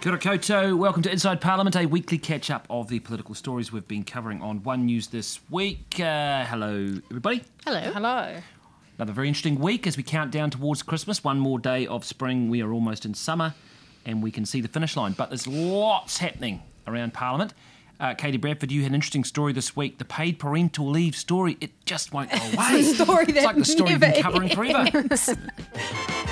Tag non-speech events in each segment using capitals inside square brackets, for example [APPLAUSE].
Kia ora koutou. Welcome to Inside Parliament, a weekly catch up of the political stories we've been covering on One News this week. Uh, hello, everybody. Hello. Hello. Another very interesting week as we count down towards Christmas. One more day of spring. We are almost in summer and we can see the finish line. But there's lots happening around Parliament. Uh, Katie Bradford, you had an interesting story this week. The paid parental leave story. It just won't go [LAUGHS] away. It's story it's like the story you've been covering forever. [LAUGHS]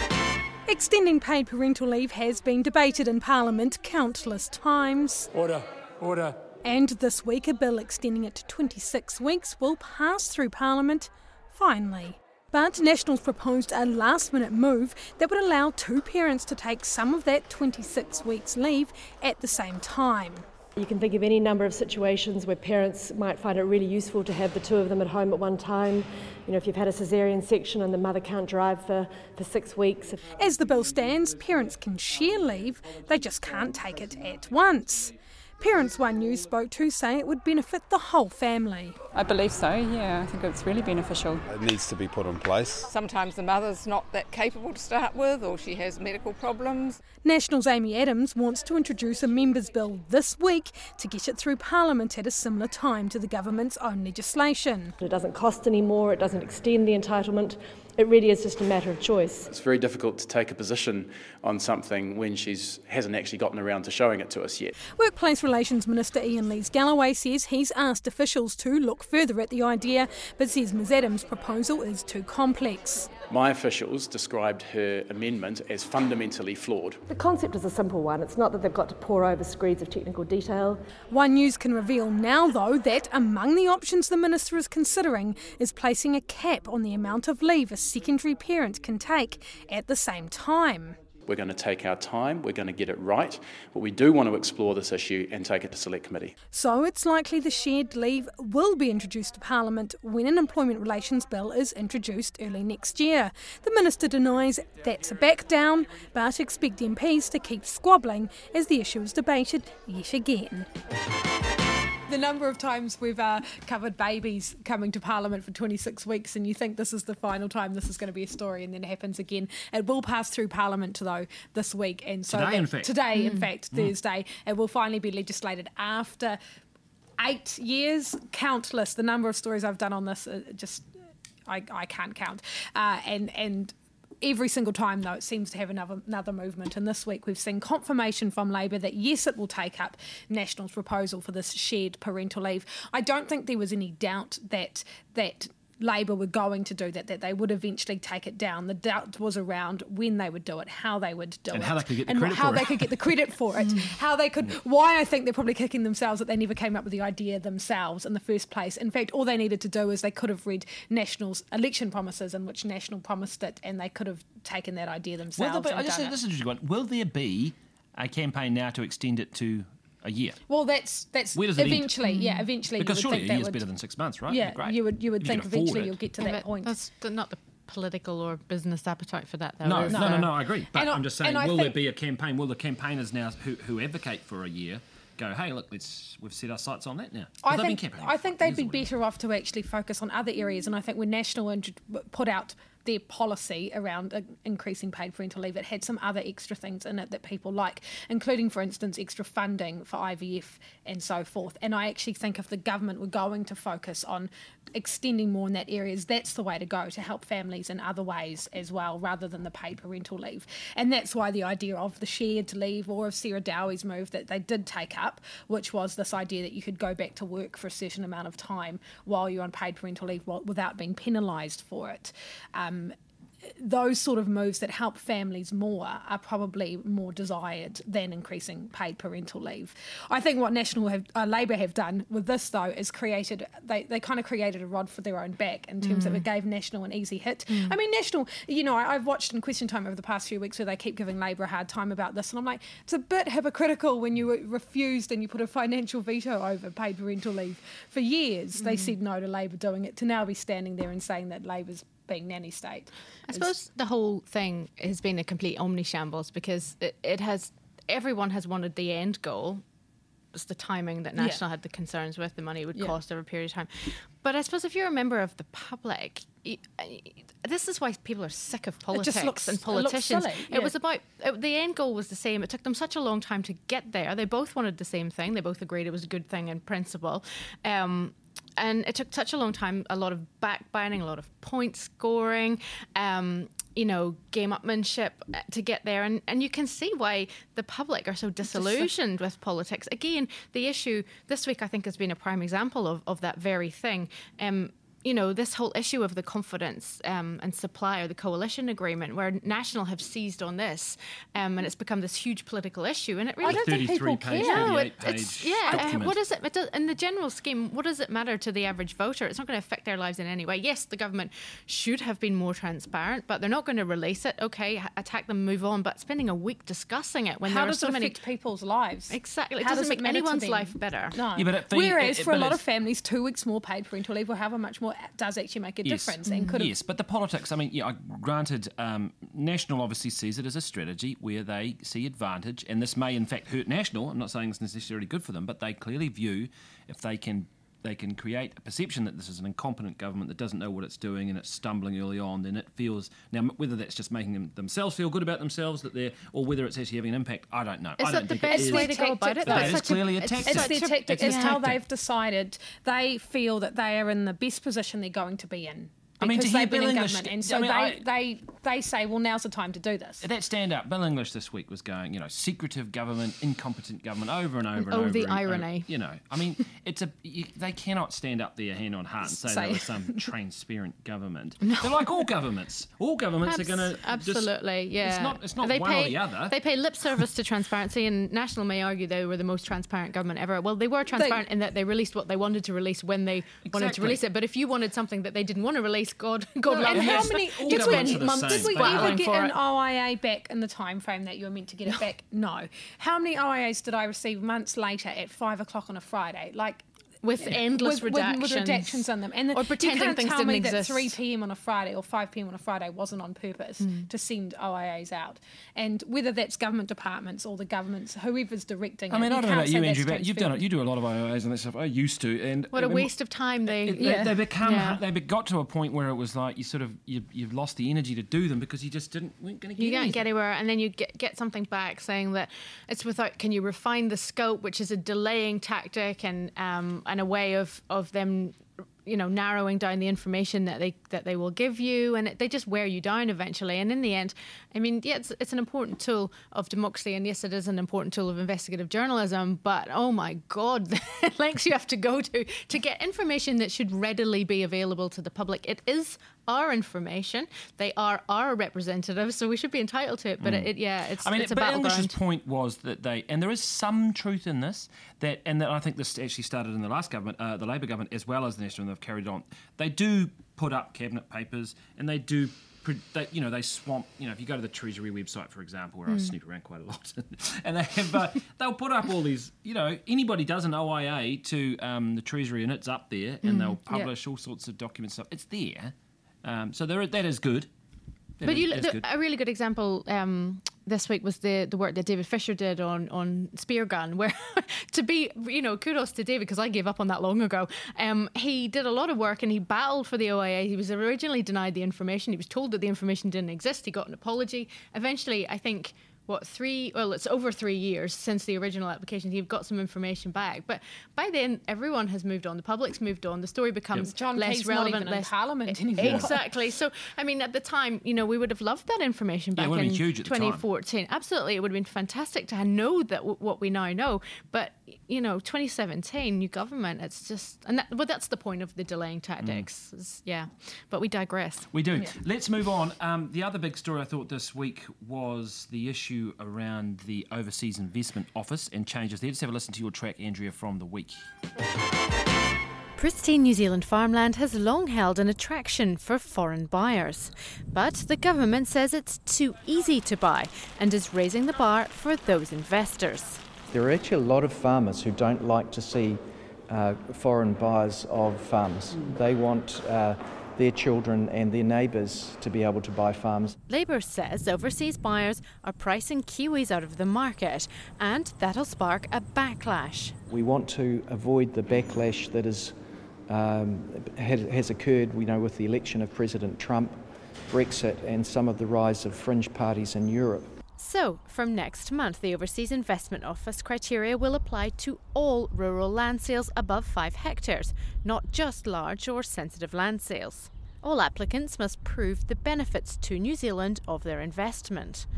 Extending paid parental leave has been debated in Parliament countless times. Order, order. And this week, a bill extending it to 26 weeks will pass through Parliament finally. But Nationals proposed a last minute move that would allow two parents to take some of that 26 weeks leave at the same time. You can think of any number of situations where parents might find it really useful to have the two of them at home at one time. You know, if you've had a caesarean section and the mother can't drive for, for six weeks. As the bill stands, parents can share leave, they just can't take it at once. Parents One News spoke to say it would benefit the whole family. I believe so, yeah. I think it's really beneficial. It needs to be put in place. Sometimes the mother's not that capable to start with, or she has medical problems. National's Amy Adams wants to introduce a members' bill this week to get it through Parliament at a similar time to the government's own legislation. It doesn't cost any more, it doesn't extend the entitlement. It really is just a matter of choice. It's very difficult to take a position on something when she hasn't actually gotten around to showing it to us yet. Workplace Relations Minister Iain Lees-Galloway says he's asked officials to look further at the idea, but says Ms Adams' proposal is too complex. My officials described her amendment as fundamentally flawed. The concept is a simple one. It's not that they've got to pore over screeds of technical detail. One News can reveal now, though, that among the options the Minister is considering is placing a cap on the amount of leave a secondary parent can take at the same time. We're going to take our time, we're going to get it right, but we do want to explore this issue and take it to Select Committee. So it's likely the shared leave will be introduced to Parliament when an employment relations bill is introduced early next year. The Minister denies that's a back down, but expect MPs to keep squabbling as the issue is debated yet again. The number of times we've uh, covered babies coming to Parliament for 26 weeks, and you think this is the final time this is going to be a story, and then it happens again. It will pass through Parliament though this week, and so Today, that- in fact. today, in fact, Thursday, it will finally be legislated after eight years. Countless. The number of stories I've done on this, uh, just I, I can't count, uh, and and. Every single time, though, it seems to have another another movement. And this week, we've seen confirmation from Labor that yes, it will take up National's proposal for this shared parental leave. I don't think there was any doubt that that Labor were going to do that, that they would eventually take it down. The doubt was around when they would do it, how they would do And it, how they could get the and credit how for they it. could get the credit for it, [LAUGHS] hmm. how they could. Why I think they're probably kicking themselves that they never came up with the idea themselves in the first place. In fact, all they needed to do is they could have read National's election promises, in which National promised it, and they could have taken that idea Will themselves. there be, I just done this it. is an interesting one. Will there be a campaign now to extend it to a year? Well, that's that's Where does it end? eventually, yeah, mm. eventually. Because you surely a think that year's would, better than six months, right? Yeah, Great. you would you would If think can afford eventually it. you'll get to Yeah, that point. That's not the political or business appetite for that, though. No, no, no, no, I agree. But And I- I'm just saying, and I will there be a campaign? Will the campaigners now who, who advocate for a year go, hey, look, let's we've set our sights on that now. I think I think they'd be better off to actually focus on other areas. And I think when National intro- put out their policy around uh, increasing paid parental leave, it had some other extra things in it that people like, including, for instance, extra funding for IVF and so forth. And I actually think if the government were going to focus on extending more in that area is that's the way to go to help families in other ways as well, rather than the paid parental leave. And that's why the idea of the shared leave or of Sarah Dowie's move that they did take up, which was this idea that you could go back to work for a certain amount of time while you're on paid parental leave without being penalised for it. Um, those sort of moves that help families more are probably more desired than increasing paid parental leave. I think what National have, uh, Labor have done with this though is created they, they kind of created a rod for their own back in terms of it mm. gave National an easy hit. Mm. I mean National, you know, I, I've watched in Question Time over the past few weeks where they keep giving Labor a hard time about this, and I'm like, it's a bit hypocritical when you refused and you put a financial veto over paid parental leave for years. They mm. said no to Labor doing it to now be standing there and saying that Labor's being nanny state. I suppose the whole thing has been a complete omni shambles because it, it has everyone has wanted the end goal It's the timing that Yeah. National had the concerns with, the money it would Yeah. cost over a period of time. But I suppose if you're a member of the public, y- this is why people are sick of politics looks- and it politicians. silly, It was about it, the end goal was the same. It took them such a long time to get there. They both wanted the same thing. They both agreed it was a good thing in principle. Um, and it took such a long time, a lot of backbiting, a lot of point scoring, um, you know, game upmanship uh, to get there. And, and you can see why the public are so disillusioned with politics. Again, the issue this week, I think, has been a prime example of, of that very thing. Um, you know, this whole issue of the confidence um, and supply or the coalition agreement, where National have seized on this, um, and it's become this huge political issue, and it really I don't think people page, care. no, it, it's yeah. uh, document. what is it? it does, in the general scheme, what does it matter to the average voter? It's not going to affect their lives in any way. Yes, the government should have been more transparent, but they're not going to release it. Okay, attack them, move on. But spending a week discussing it when How there are does so it many affect people's lives? exactly, it How doesn't does make matter anyone's life better. No. Yeah, but it- Whereas it- for a lot of families, two weeks more paid parental leave or however much more does actually make a difference and could Yes, but the politics, I mean, yeah, granted, um, National obviously sees it as a strategy where they see advantage, and this may in fact hurt National. I'm not saying it's necessarily good for them, but they clearly view if they can. They can create a perception that this is an incompetent government that doesn't know what it's doing and it's stumbling early on. Then it feels now whether that's just making them themselves feel good about themselves that they're, or whether it's actually having an impact. I don't know. Is I that don't the think it best is. way to go about it? That though? is Such a- clearly a it's tactic. It's such their tactic. it's It's their how they've decided. They feel that they are in the best position they're going to be in. I mean, to Because hear they've been in English- government, and I so mean, they, I- they they say, well, now's the time to do this. That stand up, Bill English this week was going, you know, secretive government, incompetent government, over and over and Oh, over. the and over. irony. You know, I mean, it's a you, they cannot stand up there hand on heart and say, Say- they were some [LAUGHS] transparent government. No. They're like all governments. All governments Abs- are going to absolutely, yeah. It's not. It's not they one pay, or the other. They pay lip service to transparency, and National may argue they were the most transparent government ever. Well, they were transparent in that they released what they wanted to release when they wanted to release it. But if you wanted something that they didn't want to release, God, God No, love and how many all did governments we, months, did we ever get an it. OIA back in the time frame that you were meant to get it [LAUGHS] back? No. How many OIAs did I receive months later at five o'clock on a Friday? Like with endless with, redactions, with, with redactions on them, and or pretending you can't things tell didn't me exist. that 3 p.m. on a Friday or 5 p.m. on a Friday wasn't on purpose Mm. to send OIAs out, and whether that's government departments or the governments, whoever's directing. It. I it, mean, I don't know about you, Andrew, but you've done it. You do a lot of IOAs and that stuff. I used to, and What a waste of time they. It- Yeah. They, they become. Yeah. They got to a point where it was like you sort of you, you've lost the energy to do them because you just didn't weren't going to get. You can't get anywhere, and then you get, get something back saying that it's without. Can you refine the scope, which is a delaying tactic and um, and a way of of them, you know, narrowing down the information that they that they will give you, and it, they just wear you down eventually. And in the end, I mean, yeah, it's it's an important tool of democracy, and yes, it is an important tool of investigative journalism. But oh my God, [LAUGHS] the lengths you have to go to to get information that should readily be available to the public. It is our information. They are our representatives, so we should be entitled to it. But it, it yeah, it's Mm. I mean, it's a but English's point was that they, and there is some truth in this, that, and that I think this actually started in the last government, uh, the Labor government, as well as the National, they've carried on. They do put up cabinet papers, and they do. They, you know, they swamp. You know, if you go to the Treasury website, for example, where I snoop around quite a lot, [LAUGHS] and they have, uh, they'll put up all these. You know, anybody does an OIA to um, the Treasury, and it's up there, and they'll publish all sorts of documents. Stuff. It's there, um, so there, that is good. That But is- you, the, good. a really good example um, this week was the, the work that David Fisher did on on Speargun, [LAUGHS] where to be you know kudos to David because I gave up on that long ago. Um, he did a lot of work and he battled for the OIA. He was originally denied the information. He was told that the information didn't exist. He got an apology. Eventually, I think. What three? Well, it's over three years since the original application. you've got some information back, but by then everyone has moved on. The public's moved on. The story becomes John less Key's not relevant. even in Parliament anymore. Exactly. So, I mean, at the time, you know, we would have loved that information back would have in been huge at the time. 2014. Absolutely, it would have been fantastic to know that w- what we now know. But you know, 2017, new government. It's just, and that, well, that's the point of the delaying tactics. Mm. is- yeah, but we digress. We do. Let's move on. Um, the other big story I thought this week was the issue around the Overseas Investment Office and changes there. Let's have a listen to your track, Andrea, from the week. Pristine New Zealand farmland has long held an attraction for foreign buyers. But the government says it's too easy to buy and is raising the bar for those investors. There are actually a lot of farmers who don't like to see uh, foreign buyers of farms. They want uh, their children and their neighbours to be able to buy farms. Labour says overseas buyers are pricing Kiwis out of the market and that'll spark a backlash. We want to avoid the backlash that is, um, has, has occurred you know, with the election of President Trump, Brexit, and some of the rise of fringe parties in Europe. So, from next month, the Overseas Investment Office criteria will apply to all rural land sales above 5 hectares, not just large or sensitive land sales. All applicants must prove the benefits to New Zealand of their investment.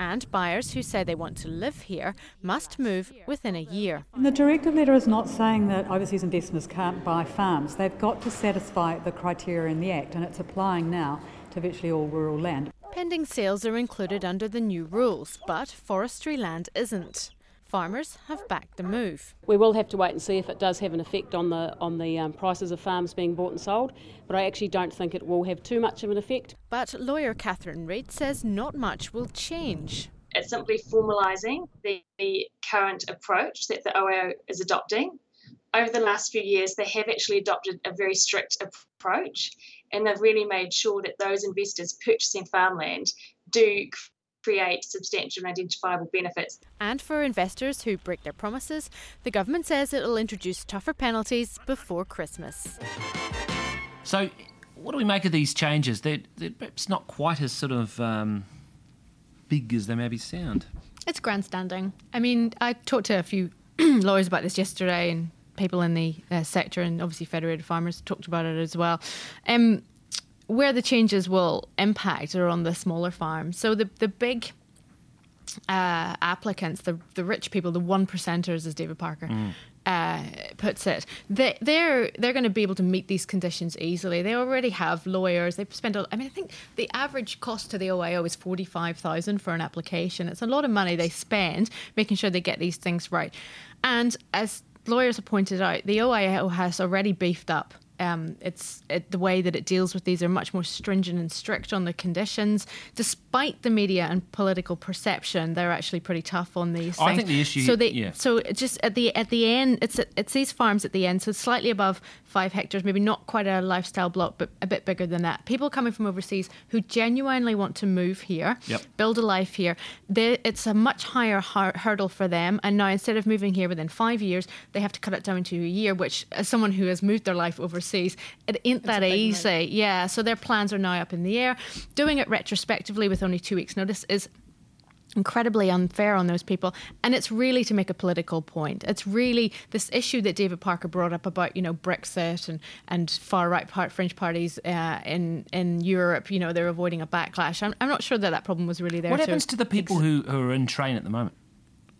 And buyers who say they want to live here must move within a year. And the directive letter is not saying that overseas investors can't buy farms. They've got to satisfy the criteria in the Act, and it's applying now to virtually all rural land. Pending sales are included under the new rules, but forestry land isn't. Farmers have backed the move. We will have to wait and see if it does have an effect on the on the um, prices of farms being bought and sold, but I actually don't think it will have too much of an effect. But lawyer Catherine Reid says not much will change. It's simply formalising the, the current approach that the OIO is adopting. Over the last few years, they have actually adopted a very strict approach, and they've really made sure that those investors purchasing farmland do create substantial and identifiable benefits. And for investors who break their promises, the government says it will introduce tougher penalties before Christmas. So, what do we make of these changes? They're, they're perhaps not quite as sort of um, big as they maybe sound. It's grandstanding. I mean, I talked to a few [CLEARS THROAT] lawyers about this yesterday, and people in the uh, sector, and obviously Federated Farmers talked about it as well. Um, where the changes will impact are on the smaller farms. So the the big uh, applicants, the the rich people, the one percenters, as David Parker mm. uh, puts it, they, they're they're going to be able to meet these conditions easily. They already have lawyers. They've spent. A, I mean, I think the average cost to the OIO is forty five thousand for an application. It's a lot of money they spend making sure they get these things right. And as lawyers have pointed out, uh, the OIO has already beefed up um, it's it, the way that it deals with these are much more stringent and strict on the conditions. Despite the media and political perception, they're actually pretty tough on these. Oh, I think the issue. So they, yeah. so just at the at the end, it's it's these farms at the end, so slightly above five hectares, maybe not quite a lifestyle block, but a bit bigger than that. People coming from overseas who genuinely want to move here, yep. build a life here. They, it's a much higher har- hurdle for them, and now instead of moving here within five years, they have to cut it down to a year. Which, as someone who has moved their life overseas, it ain't that easy. Yeah, so their plans are now up in the air. Doing it retrospectively with only two weeks' notice is incredibly unfair on those people. And it's really to make a political point. It's really this issue that david parker brought up about you know brexit and and far right part fringe parties uh, in in europe you know they're avoiding a backlash. I'm, I'm not sure that that problem was really there what happens to the people ex- who, who are in train at the moment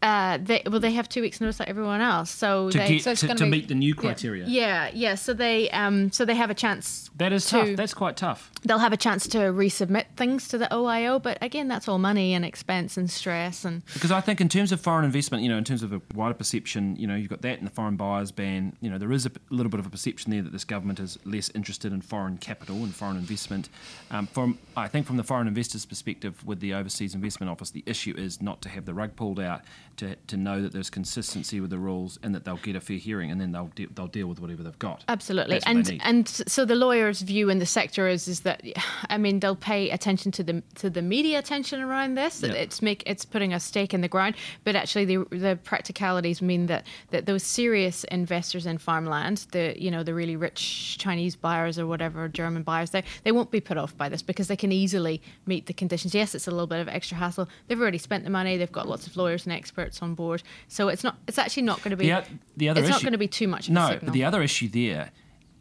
uh, they, well, they have two weeks' notice like everyone else. So to, they, get, so to, to be, meet the new criteria. Yeah, yeah. So they, um, so they have a chance. That is to, tough. That's quite tough. They'll have a chance to resubmit things to the OIO, but again, that's all money and expense and stress and. Because I think in terms of foreign investment, you know, in terms of a wider perception, you know, you've got that in the foreign buyers ban. You know, there is a little bit of a perception there that this government is less interested in foreign capital and foreign investment. Um, from I think from the foreign investors' perspective, with the Overseas Investment Office, the issue is not to have the rug pulled out, to to know that there's consistency with the rules and that they'll get a fair hearing and then they'll de- they'll deal with whatever they've got. Absolutely, and and so the lawyers' view in the sector is is that I mean they'll pay attention to the to the media attention around this. It's make it's putting a stake in the ground, but actually the the practicalities mean that that those serious investors in farmland, the you know the really rich Chinese buyers or whatever German buyers, they they won't be put off by this because they can easily meet the conditions. Yes, it's a little bit of extra hassle. They've already spent the money. They've got lots of lawyers and experts on board. So it's not. It's actually not going to be. The, the other it's issue, not going to be too much. no, but the other issue there.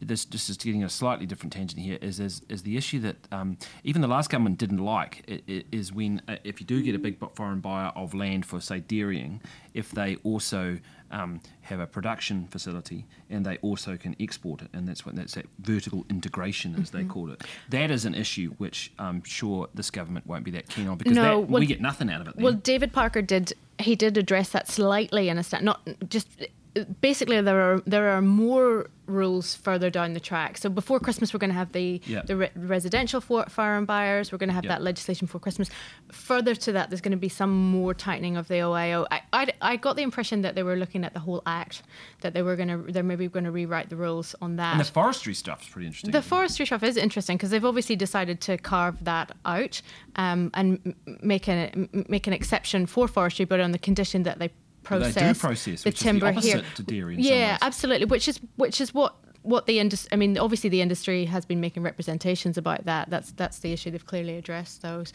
This, this is getting a slightly different tangent here. Is is, is the issue that um, even the last government didn't like is when uh, if you do get a big foreign buyer of land for say dairying, if they also um, have a production facility and they also can export it, and that's what that's that vertical integration, as mm-hmm. they call it. That is an issue which I'm sure this government won't be that keen on because no, that, well, we get nothing out of it. Then. Well, David Parker did he did address that slightly in a not just basically there are there are more rules further down the track. So before Christmas, we're going to have the Yeah. the re- residential for firearm buyers. We're going to have Yeah. that legislation for Christmas. Further to that, there's going to be some more tightening of the OIO. I, I, I got the impression that they were looking at the whole act, that they were going to they're maybe going to rewrite the rules on that. And the forestry stuff is pretty interesting. The forestry stuff is interesting because they've obviously decided to carve that out um, and make an make an exception for forestry, but on the condition that they Well, they do process, process, the which is the timber opposite here. to dairy in some yeah, ways. absolutely. Which is which is what what the industry. I mean, obviously the industry has been making representations about that. That's that's the issue. They've clearly addressed those.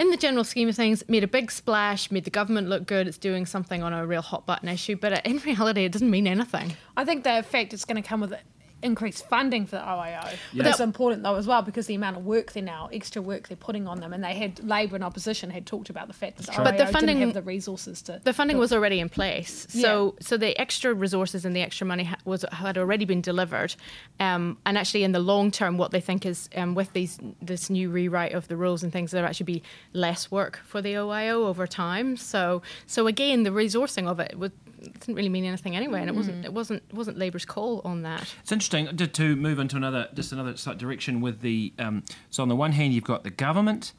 In the general scheme of things, made a big splash, made the government look good. It's doing something on a real hot button issue, but in [LAUGHS] reality, it doesn't mean anything. I think the effect is going to come with increased funding for the OIO. Yeah. But that's important though as well because the amount of work they're now, extra work they're putting on them, and they had Labor and opposition had talked about the fact that the true. But the funding- didn't have the resources to. The funding do was already in place, so so the extra resources and the extra money ha- was had already been delivered, um, and actually in the long term, what they think is um, with these this new rewrite of the rules and things, there'll actually be less work for the OIO over time. So so again, the resourcing of it would, didn't really mean anything anyway, and it wasn't it wasn't it wasn't Labour's call on that. It's interesting to, move into another just another direction with the. Um, so on the one hand, you've got the government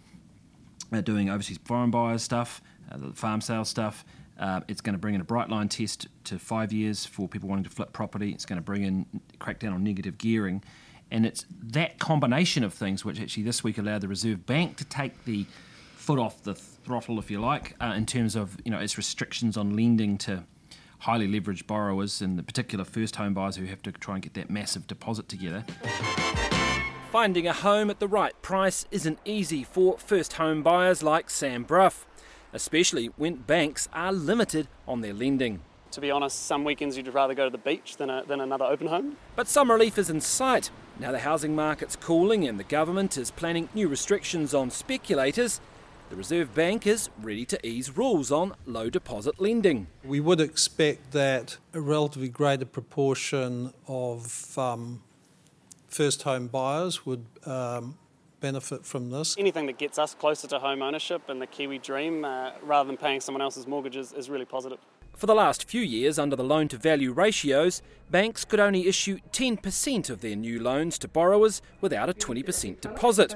uh, doing overseas foreign buyers stuff, uh, the farm sale stuff. Uh, it's going to bring in a bright line test to five years for people wanting to flip property. It's going to bring in crack down on negative gearing, and it's that combination of things which actually this week allowed the Reserve Bank to take the foot off the throttle, if you like, uh, in terms of you know its restrictions on lending to highly leveraged borrowers and the particular first home buyers who have to try and get that massive deposit together. Finding a home at the right price isn't easy for first home buyers like Sam Bruff, especially when banks are limited on their lending. To be honest, some weekends you'd rather go to the beach than, a, than another open home. But some relief is in sight. Now the housing market's cooling and the government is planning new restrictions on speculators. The Reserve Bank is ready to ease rules on low deposit lending. We would expect that a relatively greater proportion of um, first home buyers would um, benefit from this. Anything that gets us closer to home ownership and the Kiwi dream uh, rather than paying someone else's mortgage is, is really positive. For the last few years, under the loan to value ratios, banks could only issue 10% of their new loans to borrowers without a 20% deposit.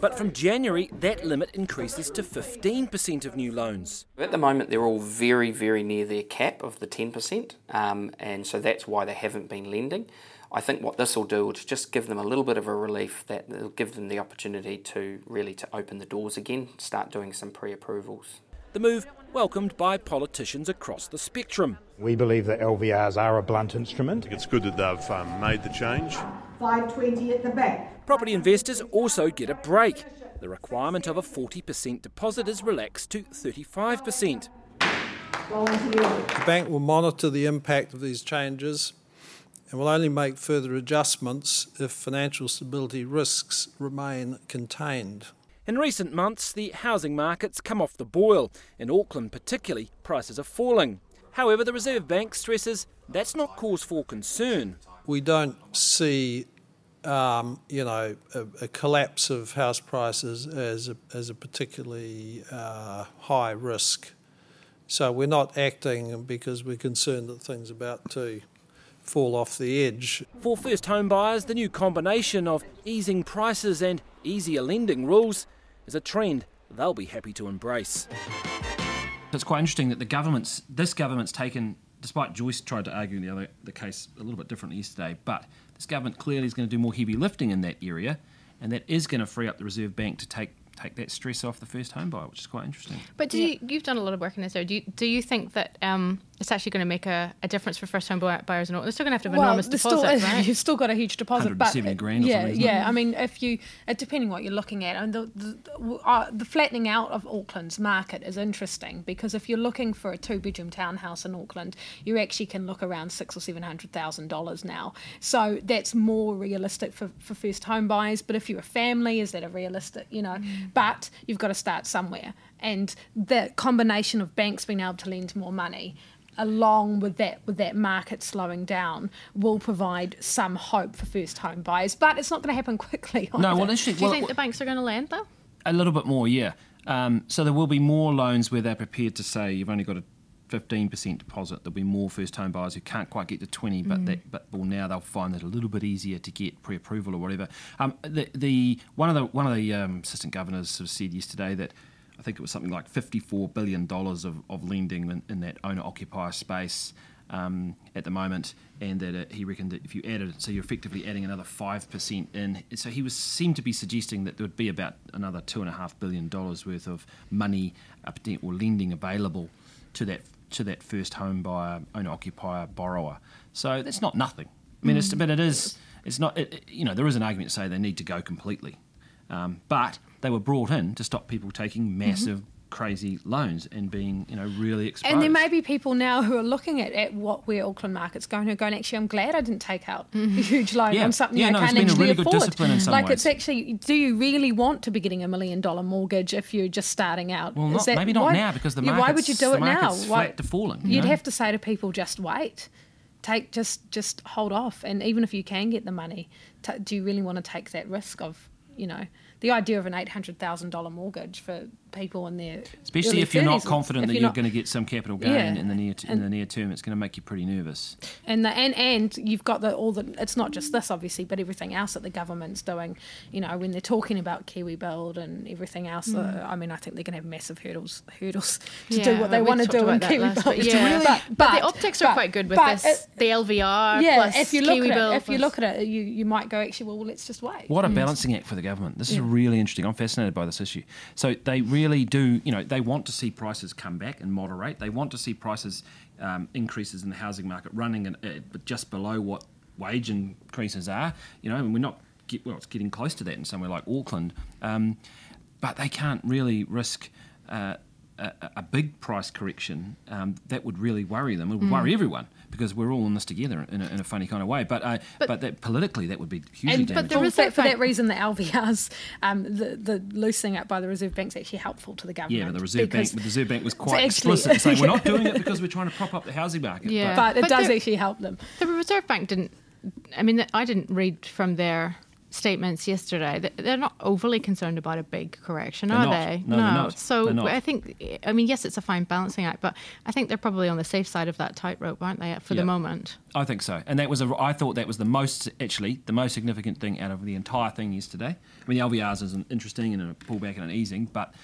But from January, that limit increases to 15% of new loans. At the moment, they're all very, very near their cap of the 10%, um, and so that's why they haven't been lending. I think what this will do is just give them a little bit of a relief that will give them the opportunity to really to open the doors again, start doing some pre-approvals. The move welcomed by politicians across the spectrum. We believe that LVRs are a blunt instrument. It's good that they've um, made the change. 520 at the back. Property investors also get a break. The requirement of a 40% deposit is relaxed to 35%. The bank will monitor the impact of these changes and will only make further adjustments if financial stability risks remain contained. In recent months, the housing market's come off the boil. In Auckland, particularly, prices are falling. However, the Reserve Bank stresses that's not cause for concern. We don't see, um, you know, a, a, collapse of house prices as a, as a particularly uh, high risk. So we're not acting because we're concerned that things are about to fall off the edge. For first home buyers, the new combination of easing prices and easier lending rules is a trend they'll be happy to embrace. It's quite interesting that the government's this government's taken, despite Joyce tried to argue the other the case a little bit differently yesterday, but this government clearly is going to do more heavy lifting in that area, and that is going to free up the Reserve Bank to take take that stress off the first home buyer, which is quite interesting. But do you, you've done a lot of work in this area. Do you, do you think that um, it's actually going to make a, a difference for first home buyers? And all? They're still going to have to have well, enormous deposit, still, [LAUGHS] right? You've still got a huge deposit, but grand yeah, yeah. I mean, if you uh, depending what you're looking at, and the the, uh, the flattening out of Auckland's market is interesting because if you're looking for a two bedroom townhouse in Auckland, you actually can look around six or seven hundred thousand dollars now. So that's more realistic for, for first home buyers. But if you're a family, is that a realistic? You know, mm. But you've got to start somewhere, and the combination of banks being able to lend more money along with that with that market slowing down will provide some hope for first home buyers. But it's not going to happen [LAUGHS] quickly no well interesting. Do you well, think the banks are going to lend though? A little bit more yeah. Um, so there will be more loans where they're prepared to say you've only got to 15% deposit. There'll be more first home buyers who can't quite get to 20, but Mm. that but well now they'll find it a little bit easier to get pre-approval or whatever. Um, the, the one of the one of the um, assistant governors sort of said yesterday that I think it was something like 54 billion dollars of, of lending in, in that owner occupier space. Um, at the moment, and that uh, he reckoned that if you added, so you're effectively adding another five percent in. So he was seemed to be suggesting that there would be about another two and a half billion dollars worth of money uh, or lending available to that to that first home buyer, owner occupier borrower. So that's not nothing. I mean, it's, Mm. but it is. It's not. It, it- you know, there is an argument to say they need to go completely, um, but they were brought in to stop people taking massive, crazy loans and being, you know, really exposed. And there may be people now who are looking at, at what where Auckland market's going who are going, actually, I'm glad I didn't take out a mm-hmm. huge loan Yeah. on something Yeah, I no, can't there's been a actually really good afford. discipline in some like ways. it's actually, do you really want to be getting a million dollar mortgage if you're just starting out? Well, Is not- maybe not why- now, because the yeah, Why would you do it now? market's Why, flat to falling, you You'd know? have to say to people, just wait. Take just just hold off, and even if you can get the money, t- do you really want to take that risk of you know the idea of an eight hundred thousand dollar mortgage for people in their Especially early if you're not confident if that you're you're not- going to get some capital gain Yeah. in the near t- in the near term, it's going to make you pretty nervous. and the, and and you've got the all the it's not just this obviously but everything else that the government's doing you know when they're talking about kiwi build and everything else Mm. uh, i mean i think they're going to have massive hurdles hurdles [LAUGHS] to Yeah, do what they want to do in kiwi last build week, yeah. but, But the optics are quite good with this. it- the LVR yeah plus if you look Kiwi at Build it if you look at it you, you might go actually well let's just wait What a Mm. balancing act for the government. This is really interesting. I'm fascinated by this issue. So they really do, you know, they want to see prices come back and moderate. They want to see prices um, increases in the housing market running at, at just below what wage increases are. You know, and we're not get, well, it's getting close to that in somewhere like Auckland. Um, but they can't really risk. Uh, a, a big price correction um, that would really worry them. It would Mm. worry everyone because we're all in this together in a, in a funny kind of way. But uh, but, that politically that would be hugely and damaging. but for, that, for that reason, the LVRs, um, the, the loosening up by the Reserve Bank is actually helpful to the government. Yeah, but the Reserve Bank, the Reserve Bank was quite actually- explicit in saying we're not doing it [LAUGHS] because we're trying to prop up the housing market. Yeah. but it But does they're- actually help them. The Reserve Bank didn't. I mean, I didn't read from their statements yesterday. They- They're not overly concerned about a big correction, They're are not. they? No, not. So. I think. I mean, yes, it's a fine balancing act, but I think they're probably on the safe side of that tightrope, aren't they, for the moment? I think so, and that was a. I thought that was the most actually the most significant thing out of the entire thing yesterday. I mean, the LVRs is an interesting and a pullback and an easing, but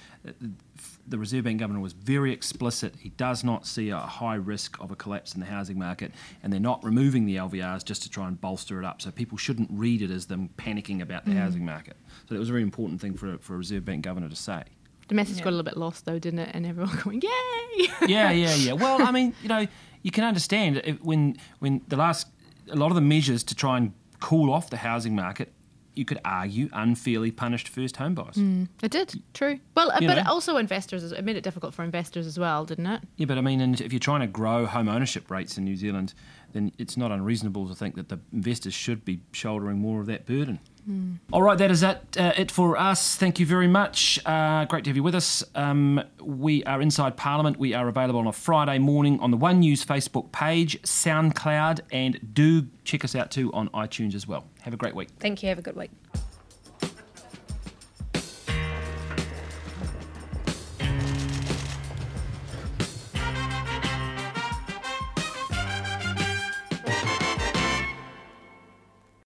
the Reserve Bank governor was very explicit. He does not see a high risk of a collapse in the housing market, and they're not removing the LVRs just to try and bolster it up. So people shouldn't read it as them panicking about the Mm. housing market. So that was a very important thing for a, for a Reserve Bank governor to say. The message got a little bit lost, though, didn't it? And everyone [LAUGHS] going, "Yay!" yeah, [LAUGHS] yeah, yeah. Well, I mean, you know, you can understand if, when when the last a lot of the measures to try and cool off the housing market, you could argue unfairly punished first home buyers. Mm, it did, true. Well, uh, You but also investors. It made it difficult for investors as well, didn't it? Yeah, but I mean, and if you're trying to grow home ownership rates in New Zealand, then it's not unreasonable to think that the investors should be shouldering more of that burden. Mm. All right, that is it, uh, it for us. Thank you very much. Uh, great to have you with us. Um, we are inside Parliament. We are available on a Friday morning on the One News Facebook page, SoundCloud, and do check us out too on iTunes as well. Have a great week. Thank you. Have a good week.